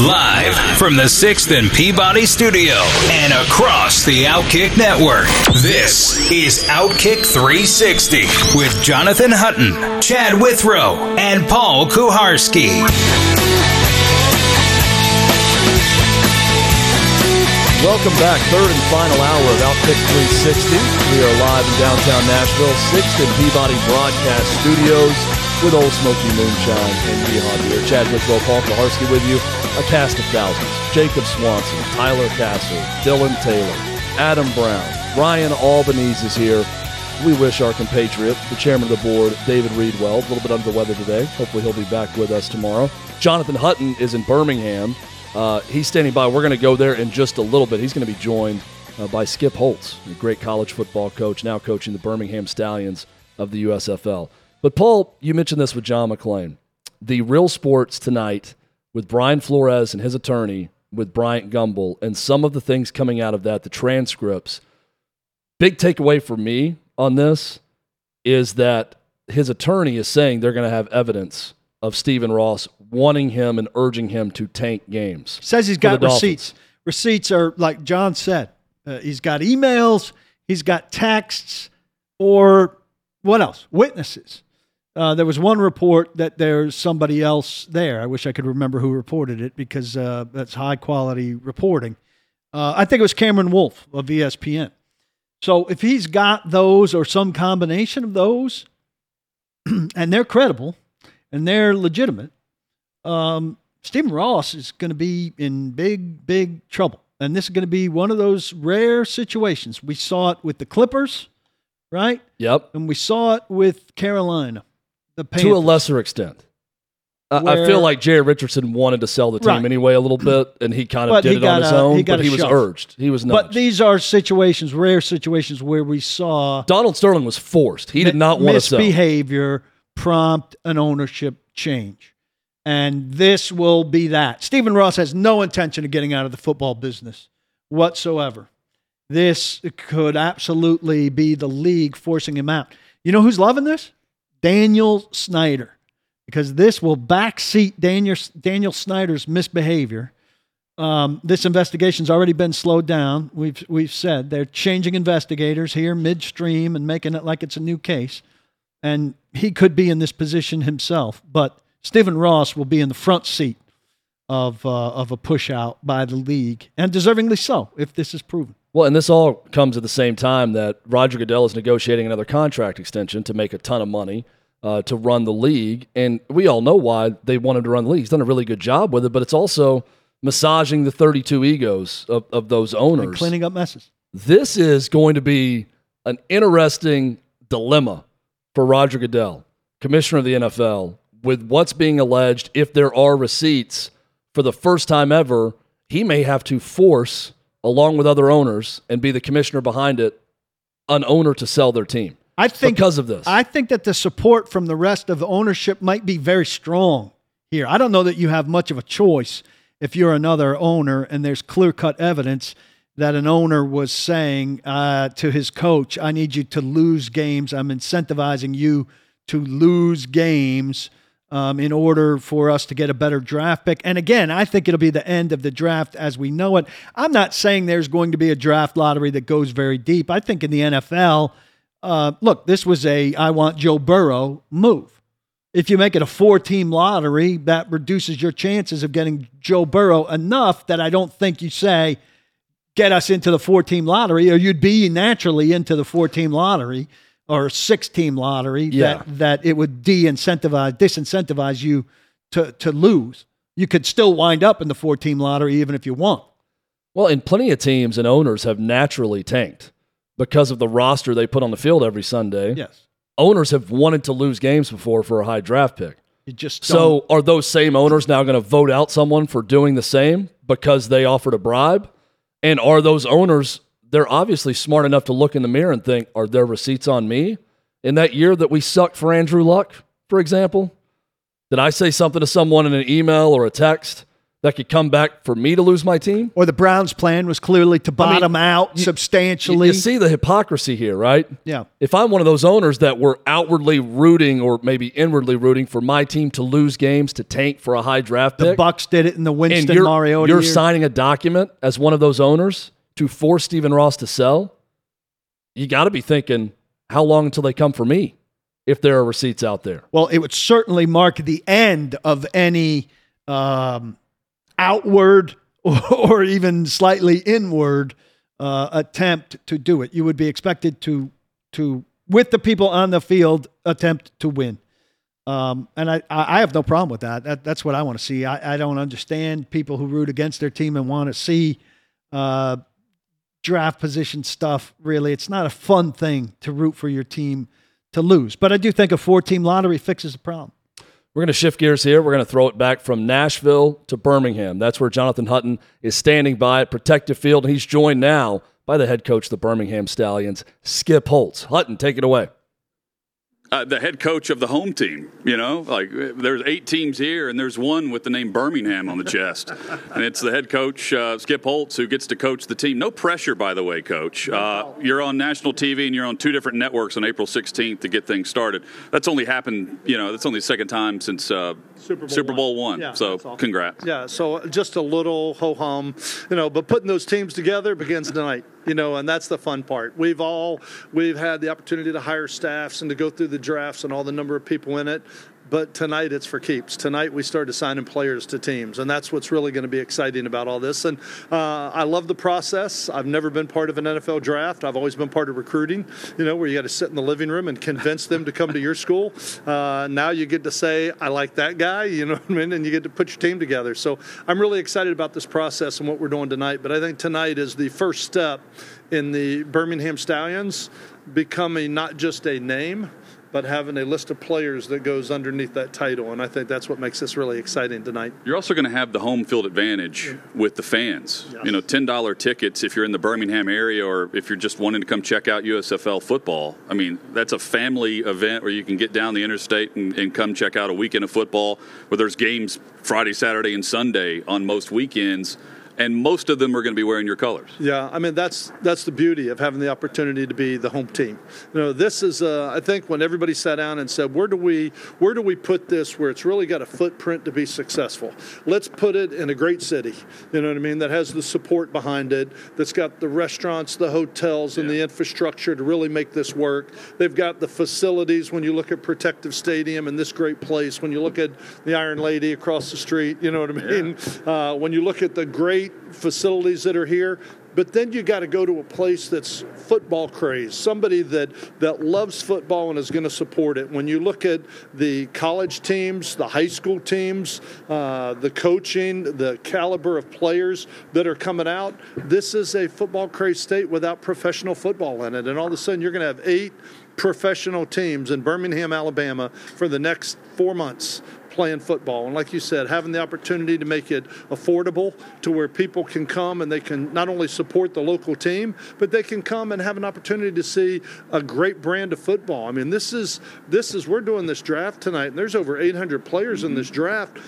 Live from the 6th and Peabody studio and across the Outkick network. This is Outkick 360 with Jonathan Hutton, Chad Withrow, and Paul Kuharsky. Welcome back, third and final hour of Outkick 360. We are live in downtown Nashville, 6th and Peabody Broadcast Studios with Ole Smoky Moonshine and Yeehaw Beer. Chad Withrow, Paul Kuharsky with you. A cast of thousands. Jacob Swanson, Tyler Castle, Dylan Taylor, Adam Brown, Ryan Albanese is here. We wish our compatriot, the chairman of the board, David Reed, well. A little bit under the weather today. Hopefully he'll be back with us tomorrow. Jonathan Hutton is in Birmingham. Uh, he's standing by. We're going to go there in just a little bit. He's going to be joined uh, by Skip Holtz, a great college football coach, now coaching the Birmingham Stallions of the USFL. But, Paul, you mentioned this with John McClain. The real sports tonight with Brian Flores and his attorney, with Bryant Gumbel, and some of the things coming out of that, the transcripts. Big takeaway for me on this is that his attorney is saying they're going to have evidence of Stephen Ross wanting him and urging him to tank games. Says he's got receipts. Receipts are like John said. Uh, he's got emails. He's got texts, or what else? Witnesses. Uh, there was one report that there's somebody else there. I wish I could remember who reported it because uh, that's high quality reporting. Uh, I think it was Cameron Wolfe of ESPN. So if he's got those or some combination of those, and they're credible and they're legitimate, um, Stephen Ross is going to be in big, big trouble. And this is going to be one of those rare situations. We saw it with the Clippers, right? Yep. And we saw it with Carolina, the Panthers. To a lesser extent. I- I feel like Jerry Richardson wanted to sell the team Right. anyway a little bit, and he kind of But did he it got on his a- own. he got but a he was shove. urged. He was not. But these are situations, rare situations, where we saw Donald Sterling was forced. He did not want to sell. misbehavior prompt an ownership change. And this will be that. Stephen Ross has no intention of getting out of the football business whatsoever. This could absolutely be the league forcing him out. You know who's loving this? Daniel Snyder. Because this will backseat Daniel, Daniel Snyder's misbehavior. Um, this investigation's already been slowed down. We've we've said they're changing investigators here midstream and making it like it's a new case. And he could be in this position himself, but Stephen Ross will be in the front seat of uh, of a push out by the league, and deservingly so if this is proven. Well, and this all comes at the same time that Roger Goodell is negotiating another contract extension to make a ton of money uh, to run the league. And we all know why they wanted to run the league. He's done a really good job with it, but it's also massaging the 32 egos of, of those And owners. cleaning up messes. This is going to be an interesting dilemma for Roger Goodell, commissioner of the NFL, with what's being alleged. If there are receipts for the first time ever, he may have to force, along with other owners, and be the commissioner behind it, an owner to sell their team. I think because of this. I think that the support from the rest of the ownership might be very strong here. I don't know that you have much of a choice if you're another owner and there's clear cut evidence that an owner was saying uh, to his coach, I need you to lose games. I'm incentivizing you to lose games um, in order for us to get a better draft pick. And again, I think it'll be the end of the draft as we know it. I'm not saying there's going to be a draft lottery that goes very deep. I think in the NFL, uh, look, this was a I want Joe Burrow move. If you make it a four team lottery, that reduces your chances of getting Joe Burrow enough that I don't think you say, get us into the four team lottery, or you'd be naturally into the four team lottery or six team lottery Yeah. that, that it would de incentivize, disincentivize you to, to lose. You could still wind up in the four team lottery even if you won. Well, and plenty of teams and owners have naturally tanked because of the roster they put on the field every Sunday. Yes. Owners have wanted to lose games before for a high draft pick. You just So are those same owners now going to vote out someone for doing the same because they offered a bribe? And are those owners, they're obviously smart enough to look in the mirror and think, are there receipts on me? In that year that we sucked for Andrew Luck, for example, did I say something to someone in an email or a text that could come back for me to lose my team? Or the Browns' plan was clearly to bottom I mean, out you, substantially. You see the hypocrisy here, right? Yeah. If I'm one of those owners that were outwardly rooting or maybe inwardly rooting for my team to lose games to tank for a high draft pick, the Bucks did it in the Winston you're, Mariota. You're year. signing a document as one of those owners to force Stephen Ross to sell. You got to be thinking, how long until they come for me? If there are receipts out there. Well, it would certainly mark the end of any. Um, outward or even slightly inward uh, attempt to do it. You would be expected to to with the people on the field attempt to win. Um, and I, I have no problem with that. that that's what I want to see. I, I don't understand people who root against their team and want to see uh, draft position stuff. Really, it's not a fun thing to root for your team to lose. But I do think a four team lottery fixes the problem. We're going to shift gears here. We're going to throw it back from Nashville to Birmingham. That's where Jonathan Hutton is standing by at Protective Field. He's joined now by the head coach of the Birmingham Stallions, Skip Holtz. Hutton, take it away uh, the head coach of the home team. You know, like there's eight teams here, and there's one with the name Birmingham on the chest, and it's the head coach uh, Skip Holtz who gets to coach the team. No pressure, by the way, coach. Uh, you're on national TV and you're on two different networks on April 16th to get things started. That's only happened. You know, that's only the second time since uh, Super Bowl, Super Bowl one. one. Yeah, so congrats. Yeah. So just a little ho hum, you know, but putting those teams together begins tonight you know, and that's the fun part. We've all we've had the opportunity to hire staffs and to go through the drafts and all the number of people in it. But tonight it's for keeps. Tonight we start assigning players to teams, and that's what's really going to be exciting about all this. And uh, I love the process. I've never been part of an NFL draft. I've always been part of recruiting. You know, where you got to sit in the living room and convince them to come to your school. Uh, now you get to say, "I like that guy." You know what I mean? And you get to put your team together. So I'm really excited about this process and what we're doing tonight. But I think tonight is the first step in the Birmingham Stallions becoming not just a name but having a list of players that goes underneath that title. And I think that's what makes this really exciting tonight. You're also going to have the home field advantage with the fans. Yes. You know, $10 tickets if you're in the Birmingham area or if you're just wanting to come check out USFL football. I mean, that's a family event where you can get down the interstate and, and come check out a weekend of football where there's games Friday, Saturday, and Sunday on most weekends and most of them are going to be wearing your colors. Yeah, I mean that's that's the beauty of having the opportunity to be the home team. You know, this is uh, I think when everybody sat down and said, where do we where do we put this where it's really got a footprint to be successful? Let's put it in a great city. You know what I mean? That has the support behind it. That's got the restaurants, the hotels, and yeah. the infrastructure to really make this work. They've got the facilities. When you look at Protective Stadium and this great place, when you look at the Iron Lady across the street, you know what I mean? Yeah. Uh, when you look at the great facilities that are here, but then you got to go to a place that's football crazed, somebody that that loves football and is going to support it. When you look at the college teams, the high school teams, uh, the coaching, the caliber of players that are coming out, this is a football crazed state without professional football in it, and all of a sudden you're going to have eight professional teams in Birmingham, Alabama for the next four months playing football. And like you said, having the opportunity to make it affordable to where people can come and they can not only support the local team, but they can come and have an opportunity to see a great brand of football. I mean, this is this is we're doing this draft tonight, and there's over 800 players in this draft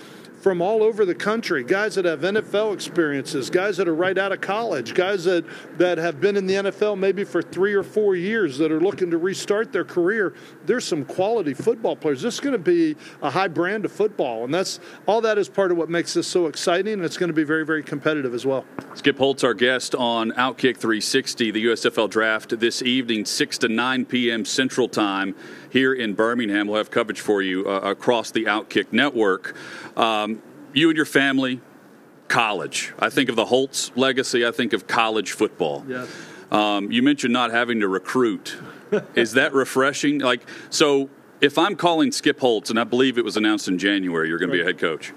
from all over the country, guys that have NFL experiences, guys that are right out of college, guys that, that have been in the NFL maybe for three or four years that are looking to restart their career. There's some quality football players. This is going to be a high brand of football, and that's all that is part of what makes this so exciting, and it's going to be very, very competitive as well. Skip Holtz, our guest on Outkick 360, the USFL draft this evening, 6 to 9 p.m. Central Time here in Birmingham. We'll have coverage for you uh, across the Outkick network. Um, you and your family, college. I think of the Holtz legacy. I think of college football. Yes. Um, you mentioned not having to recruit. Is that refreshing? Like, so if I'm calling Skip Holtz, and I believe it was announced in January, you're going to be a head coach.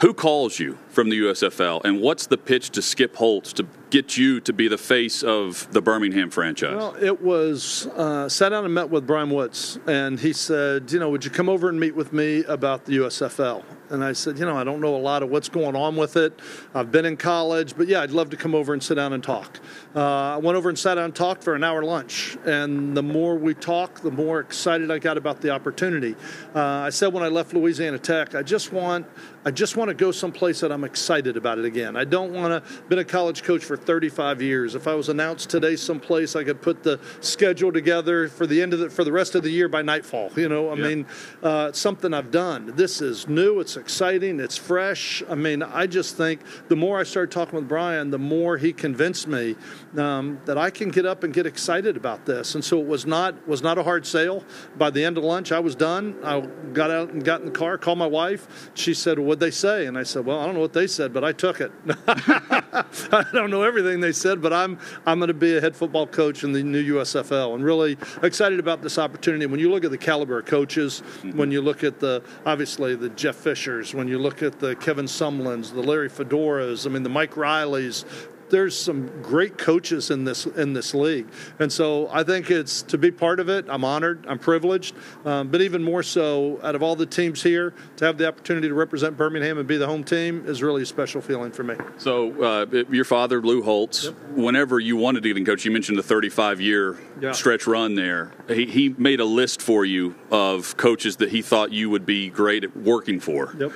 Who calls you from the USFL, and what's the pitch to Skip Holtz to get you to be the face of the Birmingham franchise? Well, it was uh, sat down and met with Brian Woods, and he said, you know, would you come over and meet with me about the USFL? And I said, you know, I don't know a lot of what's going on with it. I've been in college, but yeah, I'd love to come over and sit down and talk. Uh, I went over and sat down and talked for an hour lunch. And the more we talked, the more excited I got about the opportunity. Uh, I said when I left Louisiana Tech, I just want I just want to go someplace that I'm excited about it again. I don't want to. Been a college coach for 35 years. If I was announced today someplace, I could put the schedule together for the end of the for the rest of the year by nightfall. You know, I yeah. mean, uh, it's something I've done. This is new. It's exciting. It's fresh. I mean, I just think the more I started talking with Brian, the more he convinced me um, that I can get up and get excited about this. And so it was not was not a hard sale. By the end of lunch, I was done. I got out and got in the car, called my wife. She said, well, what'd they say? And I said, well, I don't know what they said, but I took it. I don't know everything they said, but I'm I'm going to be a head football coach in the new USFL, and really excited about this opportunity. When you look at the caliber of coaches, mm-hmm. when you look at the obviously the Jeff Fishers, when you look at the Kevin Sumlins, the Larry Fedoras, I mean the Mike Rileys, there's some great coaches in this in this league, and so I think it's to be part of it. I'm honored, I'm privileged, um, but even more so, out of all the teams here, to have the opportunity to represent Birmingham and be the home team is really a special feeling for me. So, uh, your father, Lou Holtz, yep. whenever you wanted to get in coach, you mentioned the 35 year yeah. stretch run there. He, he made a list for you of coaches that he thought you would be great at working for. Yep.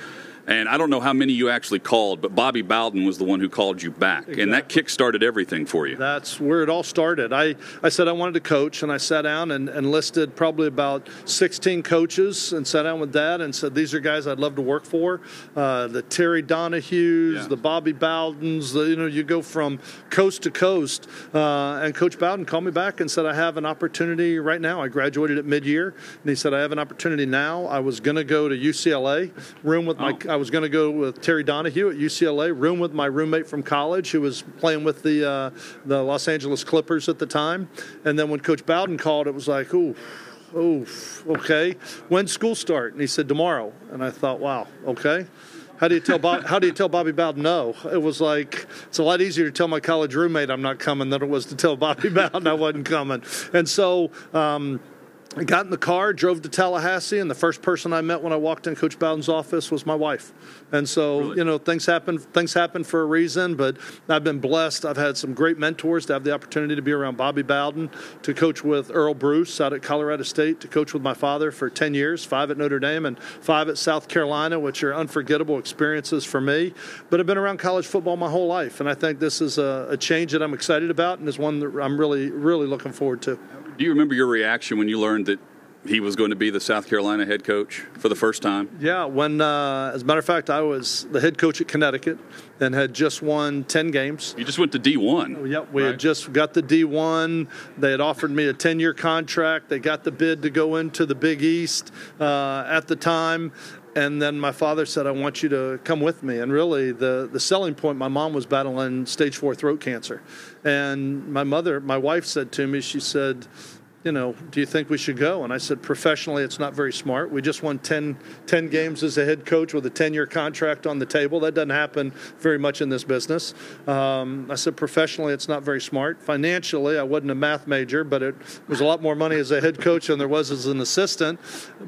And I don't know how many you actually called, but Bobby Bowden was the one who called you back. Exactly. And that kick started everything for you. That's where it all started. I, I said I wanted to coach, and I sat down and, and listed probably about 16 coaches and sat down with dad and said, These are guys I'd love to work for. Uh, the Terry Donahues, yeah. the Bobby Bowdens, the, you know, you go from coast to coast. Uh, and Coach Bowden called me back and said, I have an opportunity right now. I graduated at mid year, and he said, I have an opportunity now. I was going to go to UCLA, room with my. I was going to go with Terry Donahue at UCLA, room with my roommate from college who was playing with the uh, the Los Angeles Clippers at the time. And then when Coach Bowden called, it was like, ooh, oh, okay. When school start? And he said tomorrow. And I thought, wow, okay. How do you tell Bob, How do you tell Bobby Bowden no? It was like it's a lot easier to tell my college roommate I'm not coming than it was to tell Bobby Bowden I wasn't coming. And so. Um, I got in the car, drove to Tallahassee, and the first person I met when I walked in Coach Bowden's office was my wife. And so, really? you know, things happen. Things happen for a reason. But I've been blessed. I've had some great mentors to have the opportunity to be around Bobby Bowden, to coach with Earle Bruce out at Colorado State, to coach with my father for 10 years, five at Notre Dame and five at South Carolina, which are unforgettable experiences for me. But I've been around college football my whole life, and I think this is a, a change that I'm excited about, and is one that I'm really, really looking forward to. Do you remember your reaction when you learned that he was going to be the South Carolina head coach for the first time? Yeah, when, uh, as a matter of fact, I was the head coach at Connecticut and had just won 10 games. You just went to D1. Oh, yep, we right? had just got the D1. They had offered me a 10 year contract. They got the bid to go into the Big East uh, at the time. And then my father said, I want you to come with me. And really, the, the selling point, my mom was battling stage four throat cancer. And my mother, my wife said to me, she said, you know, do you think we should go? And I said, professionally, it's not very smart. We just won 10, 10 games as a head coach with a 10 year contract on the table. That doesn't happen very much in this business. Um, I said, professionally, it's not very smart. Financially, I wasn't a math major, but it was a lot more money as a head coach than there was as an assistant.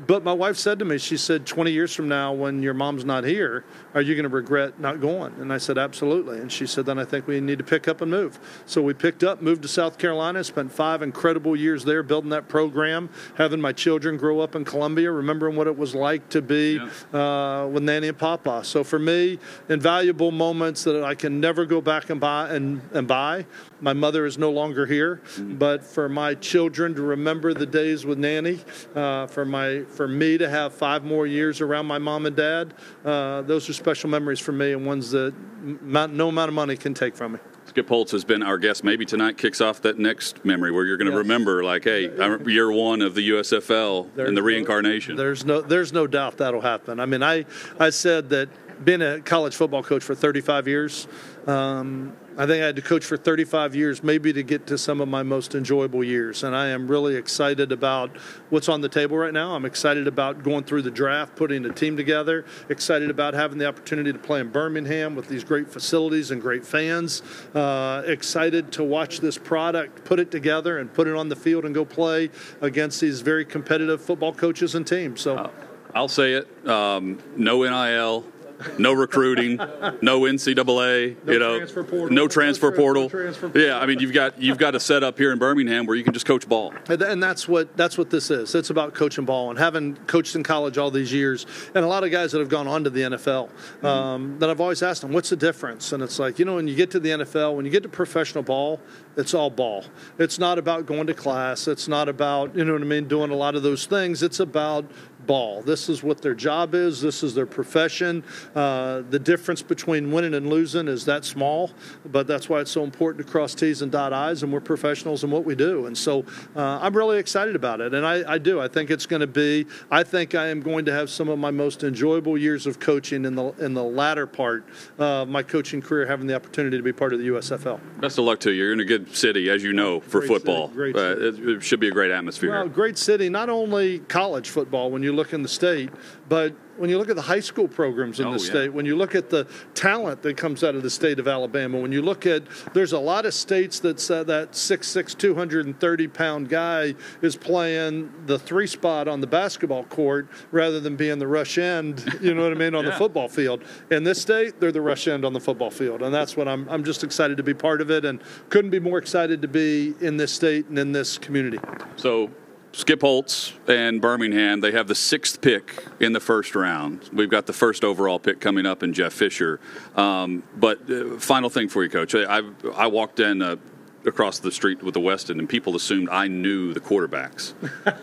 But my wife said to me, she said, 20 years from now, when your mom's not here, are you going to regret not going? And I said, absolutely. And she said, then I think we need to pick up and move. So we picked up, moved to South Carolina, spent five incredible years there building that program, having my children grow up in Columbia, remembering what it was like to be yeah. uh, with Nanny and Papa. So for me, invaluable moments that I can never go back and buy and, and buy. My mother is no longer here, mm-hmm. but for my children to remember the days with Nanny, uh, for my for me to have five more years around my mom and dad, uh, those are special memories for me and ones that no amount of money can take from me. Skip Holtz has been our guest. Maybe tonight kicks off that next memory where you're going to yes. remember, like, hey, year one of the USFL there's and the reincarnation. No, there's no, there's no doubt that'll happen. I mean, I, I said that being a college football coach for 35 years, um, I think I had to coach for 35 years, maybe to get to some of my most enjoyable years. And I am really excited about what's on the table right now. I'm excited about going through the draft, putting a team together, excited about having the opportunity to play in Birmingham with these great facilities and great fans, uh, excited to watch this product, put it together, and put it on the field and go play against these very competitive football coaches and teams. So. Uh, I'll say it. Um, no NIL, no recruiting, no NCAA, No you know, transfer portal. no transfer No tra- no portal. transfer portal. Yeah, I mean, you've got you've got a setup here in Birmingham where you can just coach ball. And and that's what that's what this is. It's about coaching ball and having coached in college all these years, and a lot of guys that have gone on to the NFL. Um, that I've always asked them, "What's the difference?" And it's like you know, when you get to the NFL, when you get to professional ball, it's all ball. It's not about going to class. It's not about you know what I mean, doing a lot of those things. It's about ball. This is what their job is. This is their profession. Uh, the difference between winning and losing is that small, but that's why it's so important to cross T's and dot I's, and we're professionals in what we do. And so uh, I'm really excited about it, and I, I do. I think it's going to be. I think I am going to have some of my most enjoyable years of coaching in the in the latter part of my coaching career, having the opportunity to be part of the USFL. Best of luck to you. You're in a good city, as you know, for Great city, football. great Uh, city. it, it should be a great atmosphere. Well, great city, not only college football when you look in the state, but when you look at the high school programs in Oh, the yeah. state, when you look at the talent that comes out of the state of Alabama, when you look at, there's a lot of states that uh, that 6'6", 230 pound guy is playing the three spot on the basketball court rather than being the rush end, you know what I mean, on the football field. In this state, they're the rush end on the football field, and that's what I'm. I'm just excited to be part of it, and couldn't be more excited to be in this state and in this community. So, Skip Holtz and Birmingham, they have the sixth pick in the first round. We've got the first overall pick coming up in Jeff Fisher. Um, but uh, final thing for you, Coach. I, I, I walked in. Uh, Across the street with the Westin, and people assumed I knew the quarterbacks.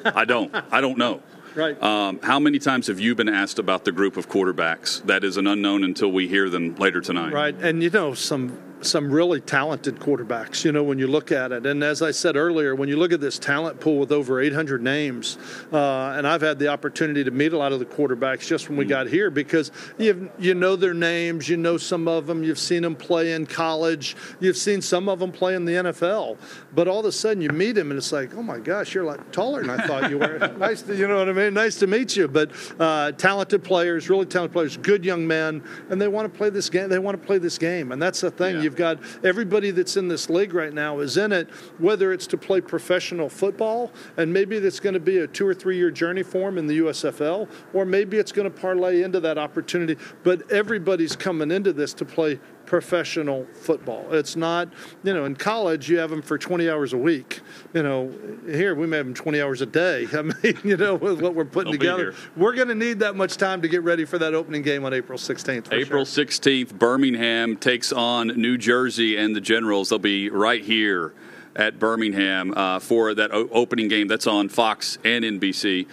I don't. I don't know. Right. Um, how many times have you been asked about the group of quarterbacks? That is an unknown until we hear them later tonight. Right, and you know some some really talented quarterbacks. You know when you look at it, and as I said earlier, when you look at this talent pool with over 800 names, uh, and I've had the opportunity to meet a lot of the quarterbacks just when we got here because you you know their names, you know some of them, you've seen them play in college, you've seen some of them play in the NFL, but all of a sudden you meet them and it's like, oh my gosh, you're like taller than I thought you were. nice to, you know what I mean? Nice to meet you. But uh, talented players, really talented players, good young men, and they want to play this game. They want to play this game, and that's the thing. Yeah. You've got everybody that's in this league right now is in it, whether it's to play professional football, and maybe that's going to be a two or three year journey for them in the USFL, or maybe it's going to parlay into that opportunity. But everybody's coming into this to play professional football. It's not, you know, in college you have them for 20 hours a week. You know, here we may have them 20 hours a day. I mean, you know, with what we're putting together, we're going to need that much time to get ready for that opening game on April 16th. April sure. 16th, Birmingham takes on New Jersey and the Generals. They'll be right here at Birmingham uh, for that o- opening game. That's on Fox and NBC.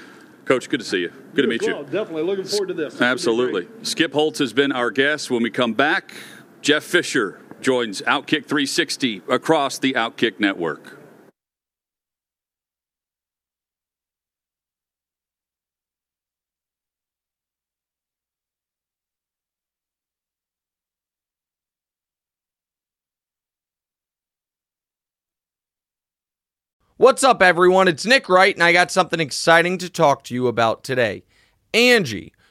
Coach, good to see you. Good to meet Well, you. Definitely looking forward to this. It's gonna be Absolutely. Skip Holtz has been our guest. When we come back, Jeff Fisher joins Outkick 360 across the Outkick network. What's up, everyone? It's Nick Wright, and I got something exciting to talk to you about today. Angie,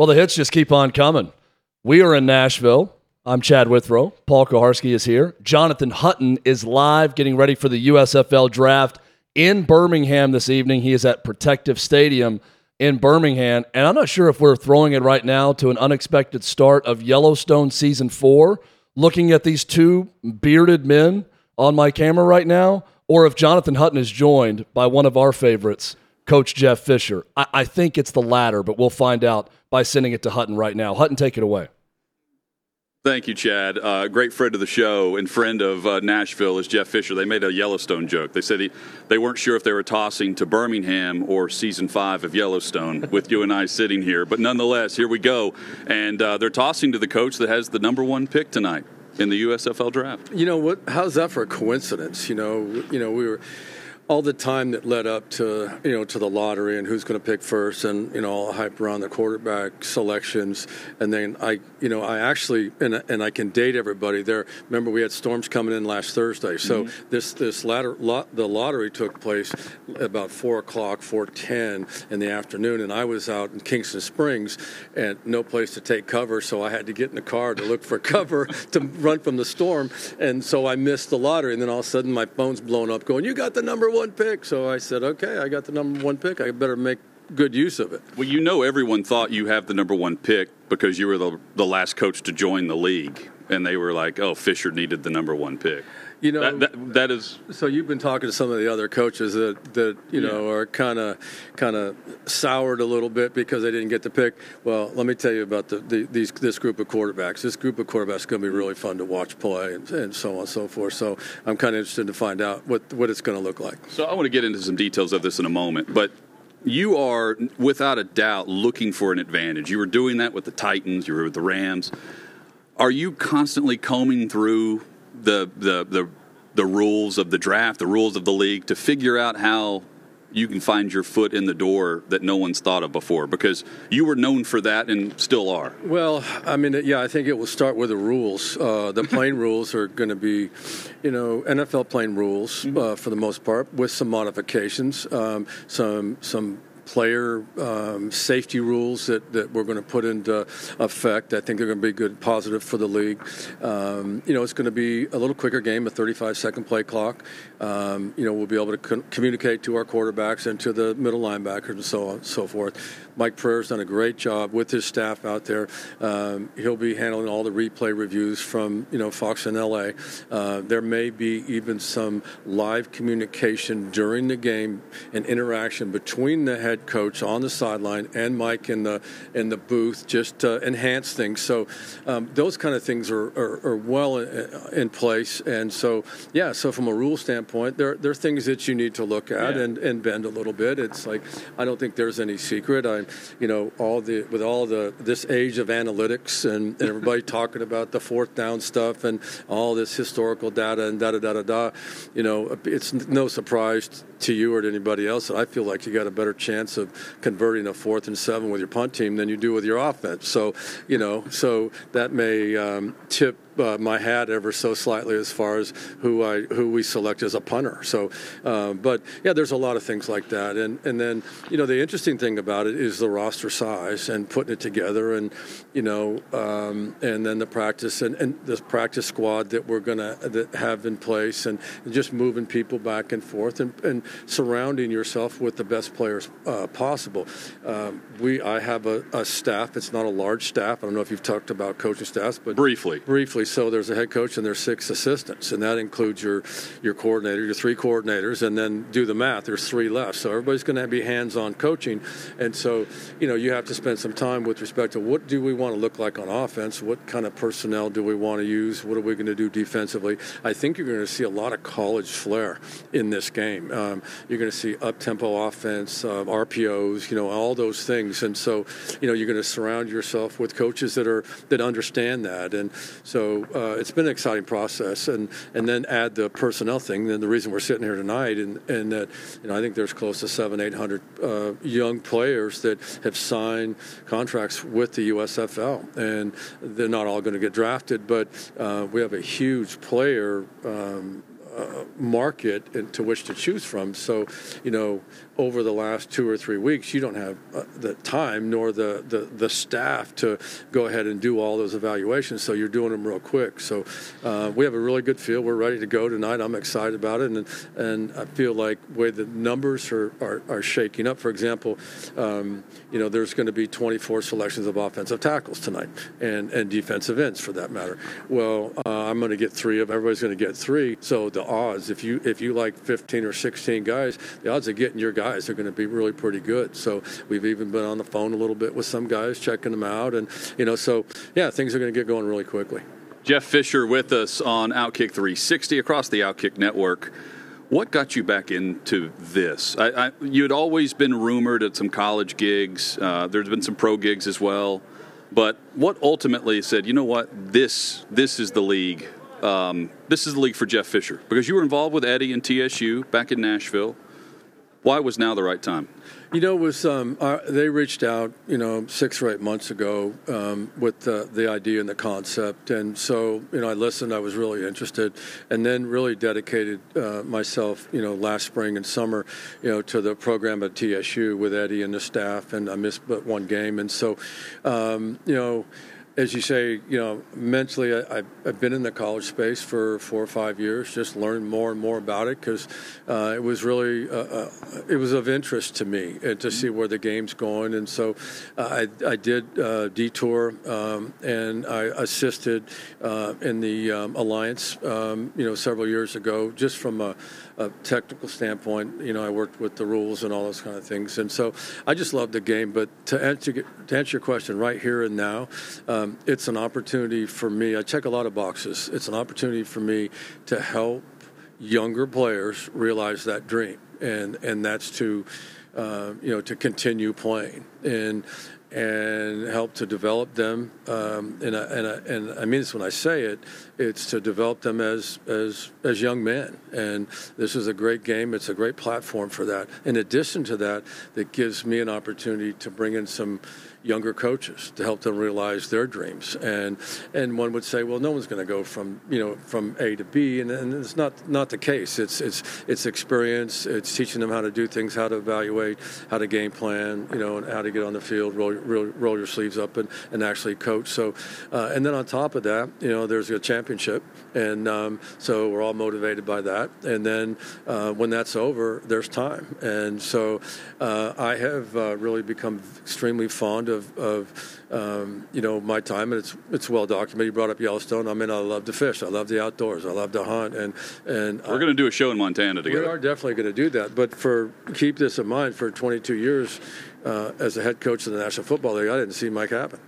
Well, the hits just keep on coming. We are in Nashville. I'm Chad Withrow. Paul Kuharsky is here. Jonathan Hutton is live getting ready for the USFL draft in Birmingham this evening. He is at Protective Stadium in Birmingham. And I'm not sure if we're throwing it right now to an unexpected start of Yellowstone season four, looking at these two bearded men on my camera right now, or if Jonathan Hutton is joined by one of our favorites, Coach Jeff Fisher. I, I think it's the latter, but we'll find out by sending it to Hutton right now. Hutton, take it away. Thank you, Chad. Uh, great friend of the show and friend of uh, Nashville is Jeff Fisher. They made a Yellowstone joke. They said he, they weren't sure if they were tossing to Birmingham or season five of Yellowstone with you and I sitting here. But nonetheless, here we go. And uh, they're tossing to the coach that has the number one pick tonight in the USFL draft. You know what? How's that for a coincidence? You know, you know, we were all the time that led up to you know to the lottery and who's going to pick first and you know all the hype around the quarterback selections. And then I you know I actually and, and I can date everybody there. Remember we had storms coming in last Thursday. So mm-hmm. this this latter lot, the lottery took place about four o'clock four ten in the afternoon. And I was out in Kingston Springs and no place to take cover. So I had to get in the car to look for cover to run from the storm. And so I missed the lottery. And then all of a sudden my phone's blown up going you got the number one one pick. So I said, okay, I got the number one pick. I better make good use of it. Well, you know, everyone thought you have the number one pick because you were the, the last coach to join the league. And they were like, oh, Fisher needed the number one pick. You know that, that, that is. So you've been talking to some of the other coaches that that you know are kind of kind of soured a little bit because they didn't get the pick. Well, let me tell you about the, the these this group of quarterbacks. This group of quarterbacks is going to be really fun to watch play and, and so on and so forth. So I'm kind of interested to find out what what it's going to look like. So I want to get into some details of this in a moment, but you are without a doubt looking for an advantage. You were doing that with the Titans. You were with the Rams. Are you constantly combing through the the the the rules of the draft, the rules of the league, to figure out how you can find your foot in the door that no one's thought of before because you were known for that and still are. Well, I mean, yeah, I think it will start with the rules. Uh, the playing rules are going to be, you know, NFL playing rules mm-hmm. uh, for the most part, with some modifications, um, some some player um, safety rules that, that we're going to put into effect. I think they're going to be good, positive for the league. Um, you know, it's going to be a little quicker game, a 35 second play clock. Um, you know, we'll be able to co- communicate to our quarterbacks and to the middle linebackers and so on and so forth. Mike Pereira's done a great job with his staff out there. Um, he'll be handling all the replay reviews from you know Fox in LA. Uh, there may be even some live communication during the game and interaction between the head coach on the sideline and Mike in the in the booth just to enhance things. So um, those kind of things are, are, are well in, in, place. And so yeah, so from a rule standpoint, there there are things that you need to look at yeah. and, and bend a little bit. It's like I don't think there's any secret. I you know, all the with all the this age of analytics and, and everybody talking about the fourth down stuff and all this historical data and da da da da da, you know, it's no surprise to you or to anybody else that I feel like you got a better chance of converting a fourth and seven with your punt team than you do with your offense. So, you know, so that may um, tip uh, my hat ever so slightly as far as who I who we select as a punter. So, uh, but yeah, there's a lot of things like that, and and then you know the interesting thing about it is the roster size and putting it together, and you know, um, and then the practice and, and the practice squad that we're gonna that have in place, and just moving people back and forth, and, and surrounding yourself with the best players uh, possible. Um, we I have a, a staff. It's not a large staff. I don't know if you've talked about coaching staffs, but briefly, briefly so there's a head coach and there's six assistants, and that includes your your coordinator, your three coordinators, and then do the math. There's three left, so everybody's going to be hands-on coaching, and so you know you have to spend some time with respect to what do we want to look like on offense, what kind of personnel do we want to use, what are we going to do defensively. I think you're going to see a lot of college flair in this game. Um, you're going to see up-tempo offense, uh, RPOs, you know, all those things, and so you know you're going to surround yourself with coaches that are that understand that, and so uh, it's been an exciting process, and and then add the personnel thing. Then the reason we're sitting here tonight, and and that you know I think there's close to seven, eight hundred uh, young players that have signed contracts with the USFL, and they're not all going to get drafted, but uh, we have a huge player. Um, market to which to choose from. So, you know, over the last two or three weeks, you don't have uh, the time nor the, the, the staff to go ahead and do all those evaluations. So you're doing them real quick. So uh, we have a really good feel. We're ready to go tonight. I'm excited about it, and and I feel like way the numbers are are, are shaking up. For example, um, you know, there's going to be 24 selections of offensive tackles tonight, and and defensive ends for that matter. Well, uh, I'm going to get three of. Everybody's going to get three. So the odds, if you if you like 15 or 16 guys, the odds of getting your guy guys are going to be really pretty good. So we've even been on the phone a little bit with some guys, checking them out, and you know, so yeah, things are going to get going really quickly. Jeff Fisher with us on Outkick 360 across the Outkick network. What got you back into this? I, I, you had always been rumored at some college gigs. Uh, there's been some pro gigs as well. But what ultimately said, you know what, this this is the league. Um, this is the league for Jeff Fisher because you were involved with Eddie and TSU back in Nashville. Why was now the right time? You know, was um, uh, they reached out, you know, six or eight months ago um, with the, the idea and the concept, and so you know, I listened. I was really interested, and then really dedicated uh, myself, you know, last spring and summer, you know, to the program at TSU with Eddie and the staff, and I missed but one game, and so, um, you know as you say, you know, mentally, I, have been in the college space for four or five years, just learned more and more about it because uh, it was really, uh, uh, it was of interest to me to see where the game's going. And so uh, I, I did uh, detour um, and I assisted uh, in the um, alliance, um, you know, several years ago, just from a, a technical standpoint, you know, I worked with the rules and all those kind of things, and so I just love the game. But to answer to answer your question, right here and now, um, it's an opportunity for me. I check a lot of boxes. It's an opportunity for me to help younger players realize that dream, and and that's to. Uh, you know, to continue playing, and and help to develop them. Um, and, I, and, I, and I mean this when I say it. It's to develop them as as as young men. And this is a great game. It's a great platform for that. In addition to that, that gives me an opportunity to bring in some younger coaches to help them realize their dreams. And and one would say, well, no one's going to go from you know from A to B, and, and it's not not the case. It's it's it's experience. It's teaching them how to do things, how to evaluate, how to game plan, you know, and how to get on the field, roll roll, roll your sleeves up, and, and actually coach. So, uh, and then on top of that, you know, there's a championship, and um, so we're all motivated by that. And then uh, when that's over, there's time, and so uh, I have uh, really become extremely fond of, of um, you know my time, and it's it's well documented. You brought up Yellowstone. I mean, I love to fish. I love the outdoors. I love to hunt, and and we're going to do a show in Montana together. We are definitely going to do that. But for keep this in mind, for 22 years uh, as a head coach of the National Football League, I didn't see Mike happen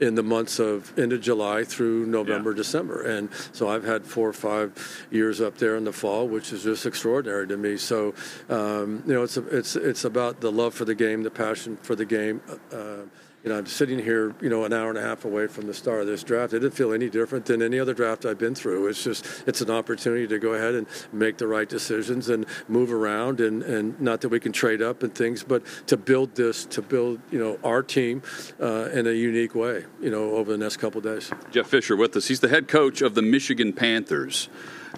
in the months of end of July through November, yeah. December. And so I've had four or five years up there in the fall, which is just extraordinary to me. So, um, you know, it's, a, it's, it's about the love for the game, the passion for the game. Uh, you know, I'm sitting here, you know, an hour and a half away from the start of this draft. It didn't feel any different than any other draft I've been through. It's just, it's an opportunity to go ahead and make the right decisions and move around, and, and not that we can trade up and things, but to build this, to build, you know, our team uh, in a unique way, you know, over the next couple days. Jeff Fisher with us. He's the head coach of the Michigan Panthers.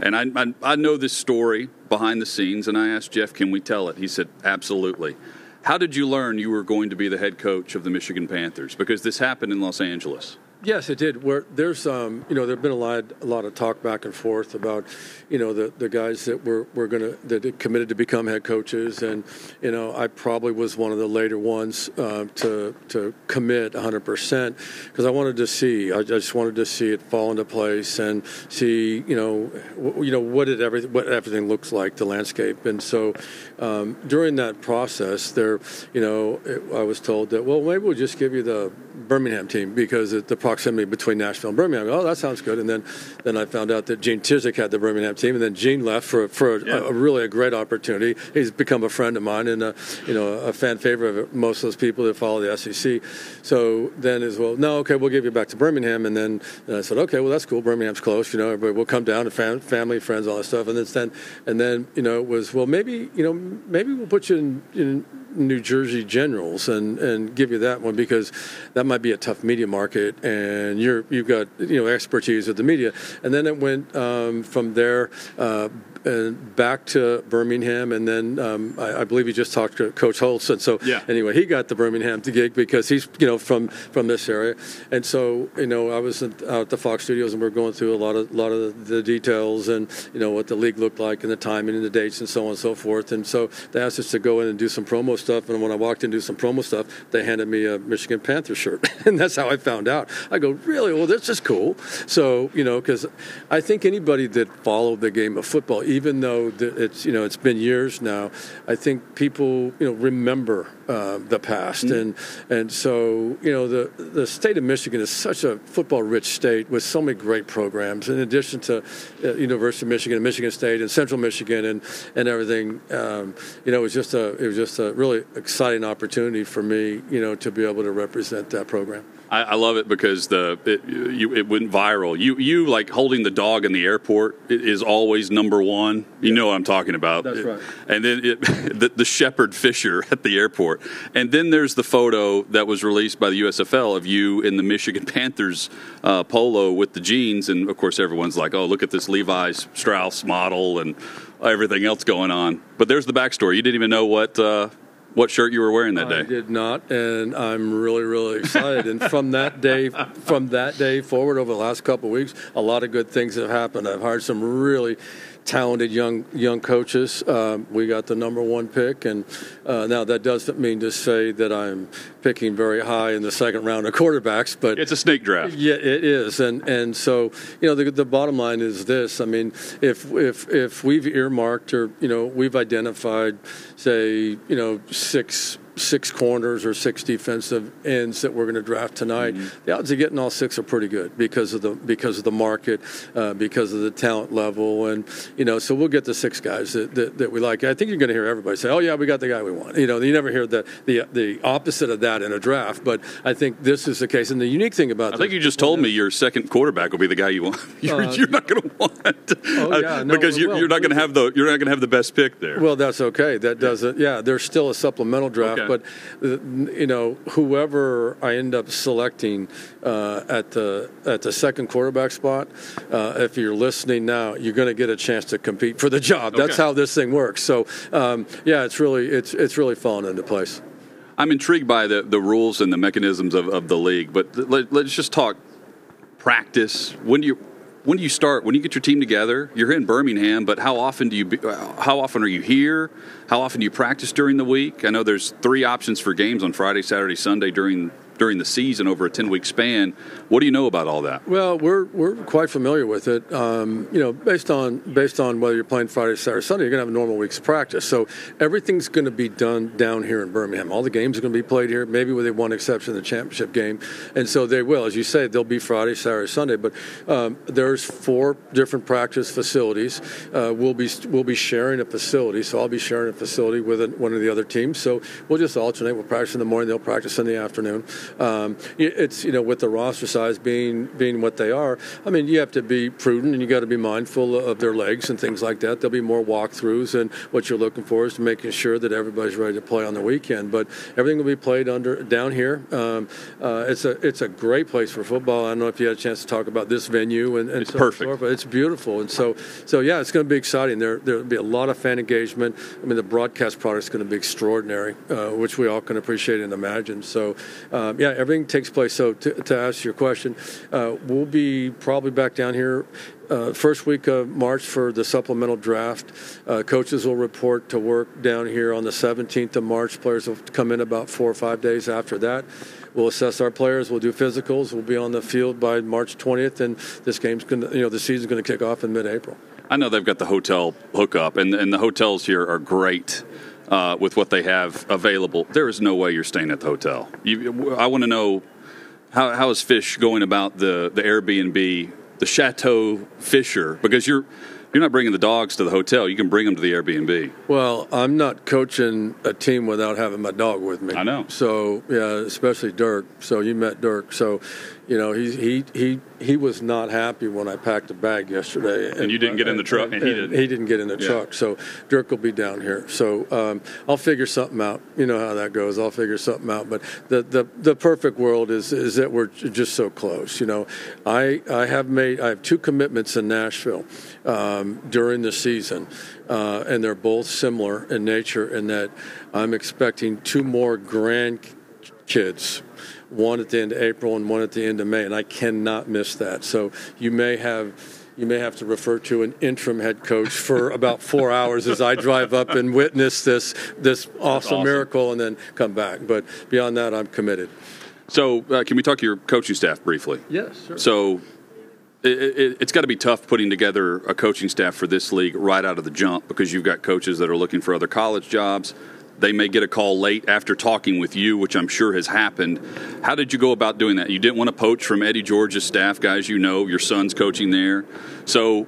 And I, I, I know this story behind the scenes, and I asked Jeff, can we tell it? He said, absolutely. How did you learn you were going to be the head coach of the Michigan Panthers? Because this happened in Los Angeles. Yes, it did. Where there's, um, you know, there've been a lot, a lot of talk back and forth about, you know, the, the guys that were, were going to that committed to become head coaches, and you know, I probably was one of the later ones uh, to to commit 100 percent because I wanted to see, I just wanted to see it fall into place and see, you know, w- you know what it everything what everything looks like, the landscape, and so um, during that process, there, you know, it, I was told that well, maybe we'll just give you the Birmingham team because of the proximity between Nashville and Birmingham. Oh, that sounds good. And then, then I found out that Gene Chizik had the Birmingham team, and then Gene left for for a, yeah. a, a really a great opportunity. He's become a friend of mine and a, you know a fan favorite of most of those people that follow the SEC. So then as well, no, okay, we'll give you back to Birmingham. And then and I said, okay, well that's cool. Birmingham's close, you know. Everybody will come down, and fam- family, friends, all that stuff. And then and then you know it was well maybe you know maybe we'll put you in, in New Jersey Generals and, and give you that one because that might be a tough media market, and you're you've got you know expertise with the media. And then it went um, from there. Uh, and back to Birmingham, and then um, I, I, believe he just talked to Coach Holtz, and so yeah. anyway, he got the Birmingham gig because he's you know from from this area, and so you know I was out at the Fox Studios, and we are going through a lot of lot of the details and you know what the league looked like and the timing and the dates and so on and so forth, and so they asked us to go in and do some promo stuff, and when I walked in to do some promo stuff, they handed me a Michigan Panther shirt, and that's how I found out. I go, really? Well, this is cool. So you know, because I think anybody that followed the game of football even though it's you know it's been years now, I think people you know remember uh, the past, mm-hmm. and and so you know the the state of Michigan is such a football rich state with so many great programs. In addition to uh, University of Michigan and Michigan State and Central Michigan and and everything, um, you know it was just a it was just a really exciting opportunity for me, you know, to be able to represent that program. I, I love it because the it, you, it went viral. You you like holding the dog in the airport is always number one. You yeah. know what I'm talking about. That's right. And then it, the, the Shepherd Fisher at the airport, and then there's the photo that was released by the USFL of you in the Michigan Panthers uh, polo with the jeans, and of course everyone's like, "Oh, look at this Levi Strauss model and everything else going on." But there's the backstory. You didn't even know what. Uh, what shirt you were wearing that day. I did not, and I'm really, really excited. and from that day, from that day forward, over the last couple of weeks, a lot of good things have happened. I've hired some really talented young young coaches. Um, we got the number one pick, and uh, now that doesn't mean to say that I'm picking very high in the second round of quarterbacks, but it's a snake draft. Yeah, it is, and and so you know the the bottom line is this. I mean, if if if we've earmarked or you know we've identified, say you know six six corners or six defensive ends that we're going to draft tonight, mm-hmm. the odds of getting all six are pretty good because of the because of the market, uh, because of the talent level, and you know, so we'll get the six guys that, that, that, we like. I think you're going to hear everybody say, "Oh yeah, we got the guy we want." You know, you never hear the the the opposite of that in a draft, but I think this is the case. And the unique thing about I think you just told me your second quarterback will be the guy you want. You're, uh, you're not going to want oh, yeah, no, because you're, you're not going to have the you're not going to have the best pick there. Well, that's okay. That doesn't. Yeah, there's still a supplemental draft. Okay but uh, you know, whoever I end up selecting uh, at the at the second quarterback spot, uh, if you're listening now, you're going to get a chance to compete for the job. That's how this thing works. So um, yeah, it's really it's it's really fallen into place. I'm intrigued by the, the rules and the mechanisms of, of the league, but let, us just talk practice. When do you when do you start? When you get your team together, you're in Birmingham, but how often do you? Be, how often are you here? How often do you practice during the week? I know there's three options for games on Friday, Saturday, Sunday during during the season over a 10 week span. What do you know about all that? Well, we're, we're quite familiar with it. Um, you know, based on based on whether you're playing Friday, Saturday, Sunday, you're going to have a normal week's practice. So everything's going to be done down here in Birmingham. All the games are going to be played here, maybe with one exception, the championship game. And so they will, as you say, they'll be Friday, Saturday, Sunday. But um, there's four different practice facilities. Uh, we'll be we'll be sharing a facility, so I'll be sharing a facility with one of the other teams. So we'll just alternate. We'll practice in the morning, they'll practice in the afternoon. Um, it's you know with the roster size being being what they are. I mean, you have to be prudent and you got to be mindful of their legs and things like that. There'll be more walkthroughs, and what you're looking for is making sure that everybody's ready to play on the weekend. But everything will be played under down here. Um, uh, it's a it's a great place for football. I don't know if you had a chance to talk about this venue and, and it's so perfect, forth, but it's beautiful. And so so yeah, it's going to be exciting. There there'll be a lot of fan engagement. I mean, the broadcast product is going to be extraordinary, uh, which we all can appreciate and imagine. So um, yeah, everything takes place. So to, to ask your question, uh, we'll be probably back down here uh, first week of March for the supplemental draft. Uh, coaches will report to work down here on the 17th of March. Players will come in about four or five days after that. We'll assess our players. We'll do physicals. We'll be on the field by March 20th, and this game's going to, you know, the season's going to kick off in mid-April. I know they've got the hotel hookup, and, and the hotels here are great uh, with what they have available. There is no way you're staying at the hotel. You, I want to know how, how is Fish going about the, the Airbnb, the Chateau Fisher? Because you're You're not bringing the dogs to the hotel. You can bring them to the Airbnb. Well, I'm not coaching a team without having my dog with me. I know. So yeah, especially Dirk. So you met Dirk. So, you know, he he he he was not happy when I packed a bag yesterday. And you didn't get in the truck, and he didn't. He didn't get in the Yeah. truck. So Dirk will be down here. So um, I'll figure something out. You know how that goes. I'll figure something out. But the the, the perfect world is is that we're just so close. You know, I I have made I have two commitments in Nashville um, during the season, uh, and they're both similar in nature in that I'm expecting two more grandkids. One at the end of April and one at the end of May, and I cannot miss that. So you may have you may have to refer to an interim head coach for about four hours as I drive up and witness this this awesome, awesome. miracle, and then come back. But beyond that, I'm committed. So, uh, can we talk to your coaching staff briefly? Yes, sure. So, it, it, it's got to be tough putting together a coaching staff for this league right out of the jump because you've got coaches that are looking for other college jobs. They may get a call late after talking with you, which I'm sure has happened. How did you go about doing that? You didn't want to poach from Eddie George's staff, guys. You know, your son's coaching there. So,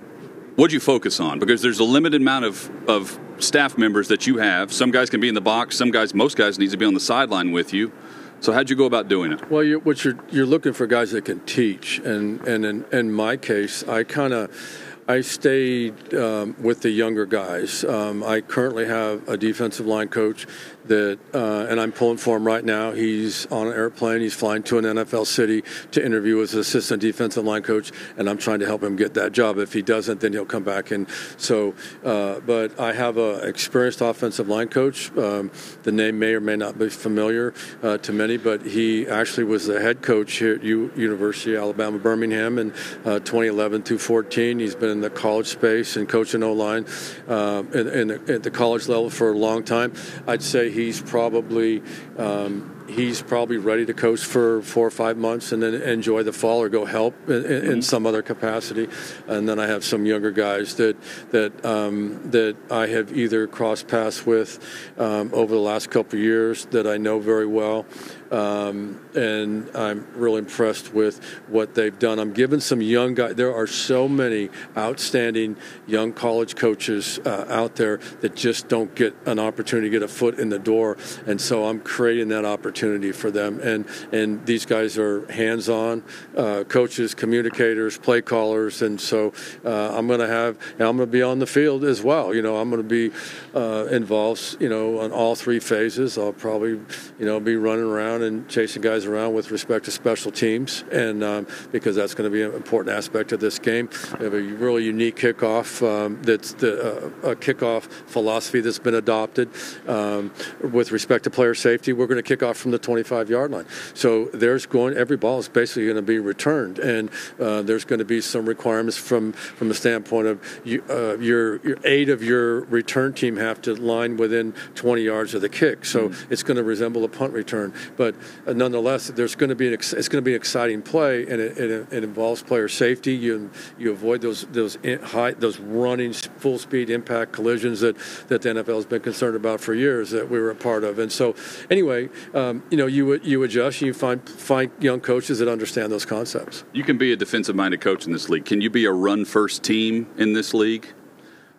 what'd you focus on? Because there's a limited amount of, of staff members that you have. Some guys can be in the box. Some guys, most guys, need to be on the sideline with you. So, how'd you go about doing it? Well, you're, what you're you're looking for guys that can teach, and and in, in my case, I kind of. I stayed um, with the younger guys. Um, I currently have a defensive line coach that, uh, and I'm pulling for him right now. He's on an airplane. He's flying to an NFL city to interview as an assistant defensive line coach, and I'm trying to help him get that job. If he doesn't, then he'll come back. And so, uh, but I have a experienced offensive line coach. Um, the name may or may not be familiar uh, to many, but he actually was the head coach here at U- University of Alabama Birmingham in uh, 2011 through 14. He's been in the college space and coaching O line um, in, in at the college level for a long time. I'd say he's probably. Um, He's probably ready to coach for four or five months and then enjoy the fall or go help in, in, in some other capacity. And then I have some younger guys that that um, that I have either crossed paths with um, over the last couple of years that I know very well. Um, and I'm really impressed with what they've done. I'm giving some young guys. There are so many outstanding young college coaches uh, out there that just don't get an opportunity to get a foot in the door, and so I'm creating that opportunity for them. And and these guys are hands-on uh, coaches, communicators, play callers, and so uh, I'm going to have. I'm going to be on the field as well. You know, I'm going to be uh, involved. You know, on all three phases. I'll probably, you know, be running around and chasing guys around with respect to special teams, and um, because that's going to be an important aspect of this game. We have a really unique kickoff um, that's the, uh, a kickoff philosophy that's been adopted um, with respect to player safety. We're going to kick off from the 25 yard line, so there's going every ball is basically going to be returned, and uh, there's going to be some requirements from from the standpoint of you, uh, your, your eight of your return team have to line within 20 yards of the kick, so it's going to resemble a punt return, but uh, nonetheless, there's going to be an ex- it's going to be an exciting play, and it, it, it involves player safety. You you avoid those those in, high those running full speed impact collisions that that the NFL has been concerned about for years that we were a part of. And so, anyway, um, you know, you you adjust, you find find young coaches that understand those concepts. You can be a defensive minded coach in this league. Can you be a run first team in this league?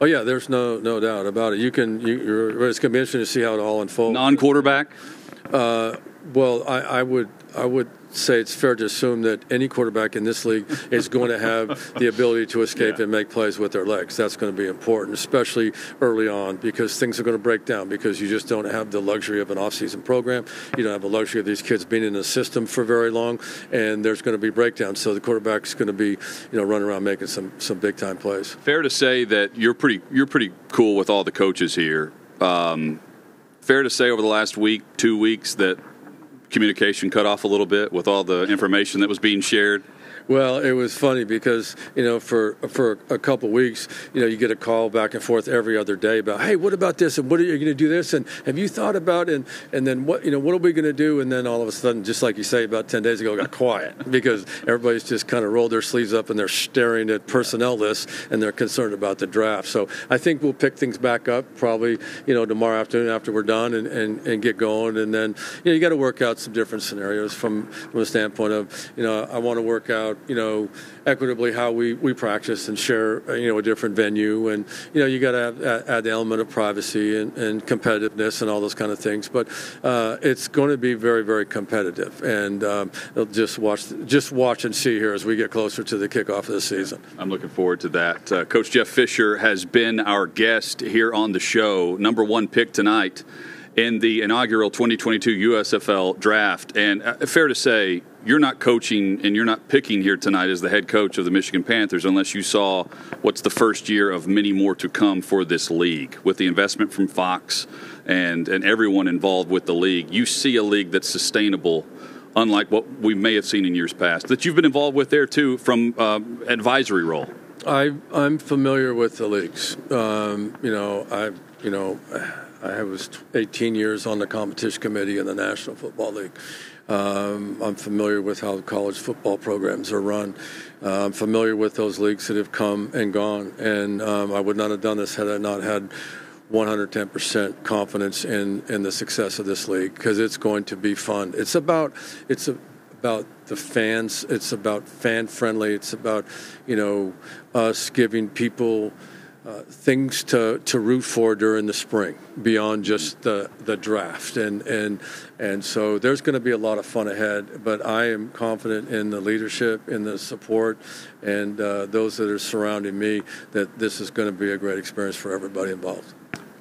Oh yeah, there's no no doubt about it. You can you, you're, it's going to be interesting to see how it all unfolds. Non quarterback? Uh, well, I, I would I would say it's fair to assume that any quarterback in this league is going to have the ability to escape Yeah. and make plays with their legs. That's going to be important, especially early on, because things are going to break down because you just don't have the luxury of an off-season program. You don't have the luxury of these kids being in the system for very long, and there's going to be breakdowns. So the quarterback's going to be, you know, running around making some some big time plays. Fair to say that you're pretty you're pretty cool with all the coaches here. Um, fair to say over the last week, two weeks that communication cut off a little bit with all the information that was being shared. Well, it was funny because you know for for a couple weeks, you know, you get a call back and forth every other day about, hey, what about this? And what are you going to do this? And have you thought about and and then what you know what are we going to do? And then all of a sudden, just like you say, about ten days ago, it got quiet because everybody's just kind of rolled their sleeves up and they're staring at personnel lists and they're concerned about the draft. So I think we'll pick things back up probably you know tomorrow afternoon after we're done and, and, and get going. And then you know you got to work out some different scenarios from from the standpoint of you know I want to work out you know equitably how we, we practice and share uh, you know a different venue, and you know you got to add, the element of privacy and, and, competitiveness and all those kind of things. But uh, it's going to be very very competitive, and um, just watch just watch and see here as we get closer to the kickoff of the season. I'm looking forward to that. Uh, Coach Jeff Fisher has been our guest here on the show. Number one pick tonight in the inaugural 2022 USFL draft. And uh, fair to say, you're not coaching and you're not picking here tonight as the head coach of the Michigan Panthers unless you saw what's the first year of many more to come for this league with the investment from Fox and, and everyone involved with the league. You see a league that's sustainable. Unlike what we may have seen in years past, that you've been involved with there too, from uh, advisory role. I, I'm familiar with the leagues. Um, you know, I, you know, I was 18 years on the competition committee in the National Football League. Um, I'm familiar with how college football programs are run. Uh, I'm familiar with those leagues that have come and gone, and um, I would not have done this had I not had 110% confidence in, in the success of this league because it's going to be fun. It's about it's about the fans. It's about fan friendly. It's about you know us giving people uh, things to, to root for during the spring beyond just the, the draft. And, and, and so there's going to be a lot of fun ahead, but I am confident in the leadership, in the support, and uh, those that are surrounding me that this is going to be a great experience for everybody involved.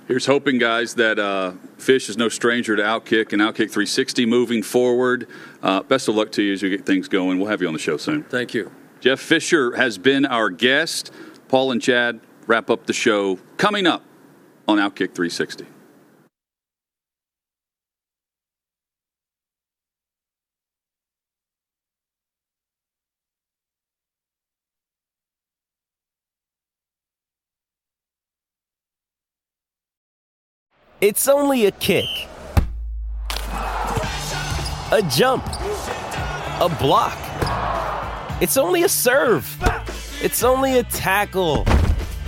Here's hoping, guys, that uh, Fish is no stranger to Outkick and Outkick 360 moving forward. Uh, best of luck to you as you get things going. We'll have you on the show soon. Thank you. Jeff Fisher has been our guest. Paul and Chad, wrap up the show coming up on Outkick 360. It's only a kick, a jump, a block. It's only a serve. It's only a tackle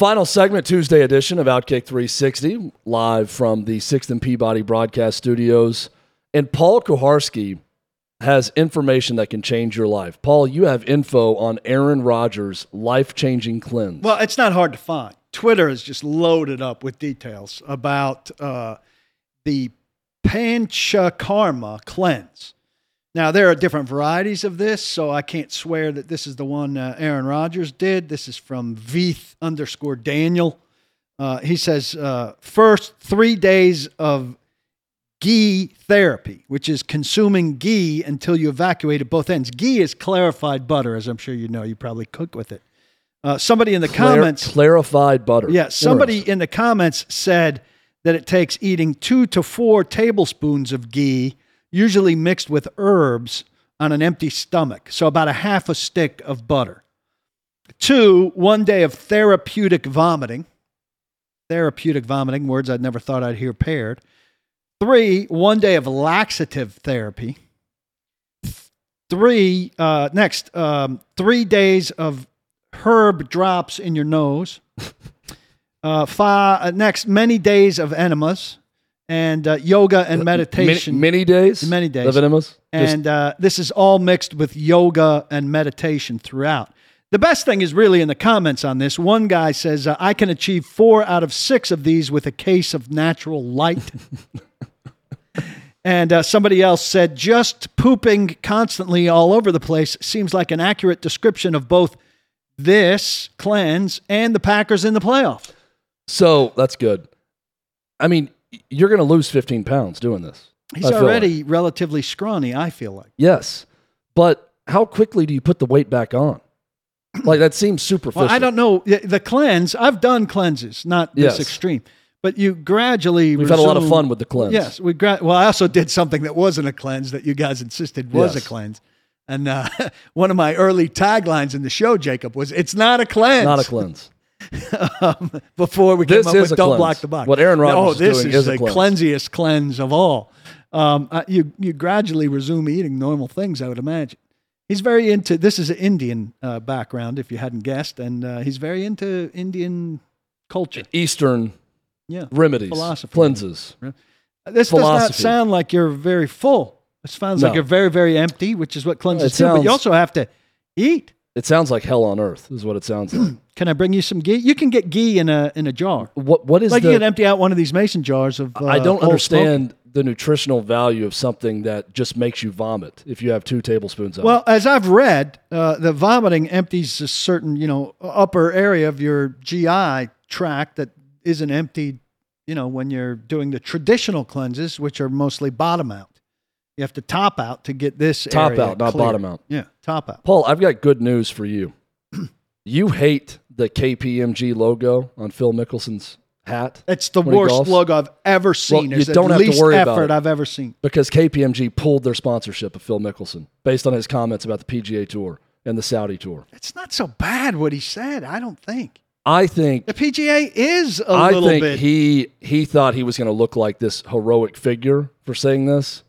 Final segment, Tuesday edition of Outkick 360, live from the Sixth and Peabody broadcast studios. And Paul Kuharsky has information that can change your life. Paul, you have info on Aaron Rodgers' life changing cleanse. Well, it's not hard to find. Twitter is just loaded up with details about uh, the Panchakarma cleanse. Now, there are different varieties of this, so I can't swear that this is the one uh, Aaron Rodgers did. This is from Veith underscore Daniel. Uh, he says, uh, first three days of ghee therapy, which is consuming ghee until you evacuate at both ends. Ghee is clarified butter, as I'm sure you know. You probably cook with it. Uh, somebody in the Clar- comments. Clarified butter. Yeah, somebody in the comments said that it takes eating two to four tablespoons of ghee usually mixed with herbs on an empty stomach. So about a half a stick of butter. Two, one day of therapeutic vomiting. Therapeutic vomiting, words I'd never thought I'd hear paired. Three, one day of laxative therapy. Three, uh, next, um, three days of herb drops in your nose. Uh, five, uh, next, many days of enemas and uh, yoga and meditation. Many, many, days? Many days. And uh, this is all mixed with yoga and meditation throughout. The best thing is really in the comments on this. One guy says, uh, I can achieve four out of six of these with a case of natural light. and uh, somebody else said, just pooping constantly all over the place seems like an accurate description of both this cleanse and the Packers in the playoff. So that's good. I mean, you're going to lose 15 pounds doing this. He's already like. relatively scrawny, I feel like. Yes. But how quickly do you put the weight back on? Like that seems superficial. Well, I don't know. The cleanse, I've done cleanses, not this Yes. extreme, but you gradually We've had a lot of fun with the cleanse. Yes, we gra- well, I also did something that wasn't a cleanse that you guys insisted was Yes. a cleanse. And uh, one of my early taglines in the show, Jacob, was "It's not a cleanse." Not a cleanse. um, before we This came up with "Don't cleanse. block the box." What Aaron Rodgers oh, is this doing is is a the cleanse. cleansiest cleanse of all. Um, uh, you you gradually resume eating normal things, I would imagine. He's very into this is an Indian uh, background, if you hadn't guessed, and uh, he's very into Indian culture. Eastern Yeah, remedies, Philosophy. cleanses. This does not sound like you're very full. It sounds like you're very, very empty, which is what cleanses It do. But you also have to eat. It sounds like hell on earth, is what it sounds like. Can I bring you some ghee? You can get ghee in a in a jar. what What is like the? you can empty out one of these mason jars of. Uh, I don't understand the nutritional value of something that just makes you vomit if you have two tablespoons of Well, as I've read, uh, the vomiting empties a certain, you know, upper area of your GI tract that isn't emptied, you know, when you're doing the traditional cleanses, which are mostly bottom out. You have to top out to get this Top out, not clear. bottom out. Yeah, top out. Paul, I've got good news for you. you hate the KPMG logo on Phil Mickelson's hat It's the worst logo I've ever seen. you It's don't have to least worry about it. I've ever seen. because KPMG pulled their sponsorship of Phil Mickelson based on his comments about the PGA Tour and the Saudi Tour. It's not so bad what he said. I don't think I think the PGA is a I little think bit. he he thought he was going to look like this heroic figure for saying this,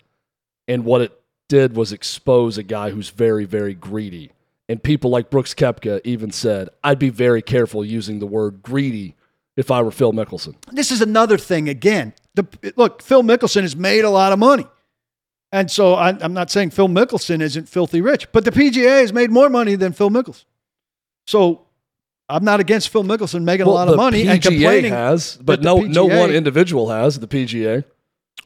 and what it did was expose a guy who's very very greedy. And people like Brooks Koepka even said, "I'd be very careful using the word greedy if I were Phil Mickelson." this is another thing again. The look, Phil Mickelson has made a lot of money, and so I, I'm not saying Phil Mickelson isn't filthy rich, but the PGA has made more money than Phil Mickelson. So I'm not against Phil Mickelson making Well, a lot of money PGA and complaining. has, but no no one individual has the PGA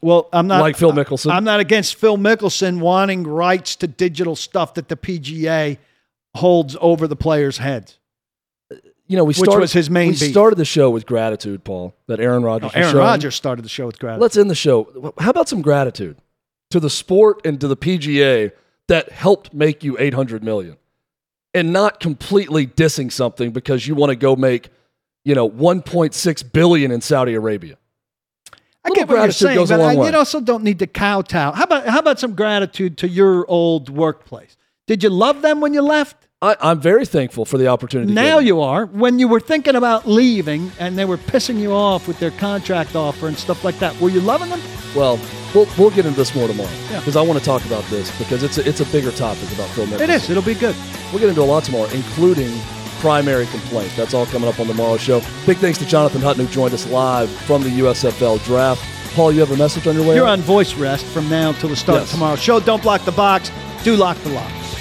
Well, I'm not like Phil Mickelson. I'm not against Phil Mickelson wanting rights to digital stuff that the PGA holds over the players' heads. Uh, you know, we which started, was his main We started the show with gratitude, Paul. That Aaron Rodgers. was Aaron. Rodgers started the show with gratitude. Let's end the show. How about some gratitude to the sport and to the PGA that helped make you 800 million and not completely dissing something because you want to go make, you know, 1.6 billion in Saudi Arabia. I get what you're gratitude saying, goes a but long I, way. you also don't need to kowtow. How about how about some gratitude to your old workplace? Did you love them when you left? I, I'm very thankful for the opportunity. Now given. you are. When you were thinking about leaving and they were pissing you off with their contract offer and stuff like that, were you loving them? Well, we'll we'll get into this more tomorrow Yeah. because I want to talk about this because it's a, it's a bigger topic about Mickelson. It is. It'll be good. We'll get into a lot tomorrow, including primary complaint. That's all coming up on tomorrow's show. Big thanks to Jonathan Hutton who joined us live from the USFL draft. Paul, you have a message on your way? You're out? on voice rest from now till the start Yes. of tomorrow's show. Don't block the box. Do lock the locks.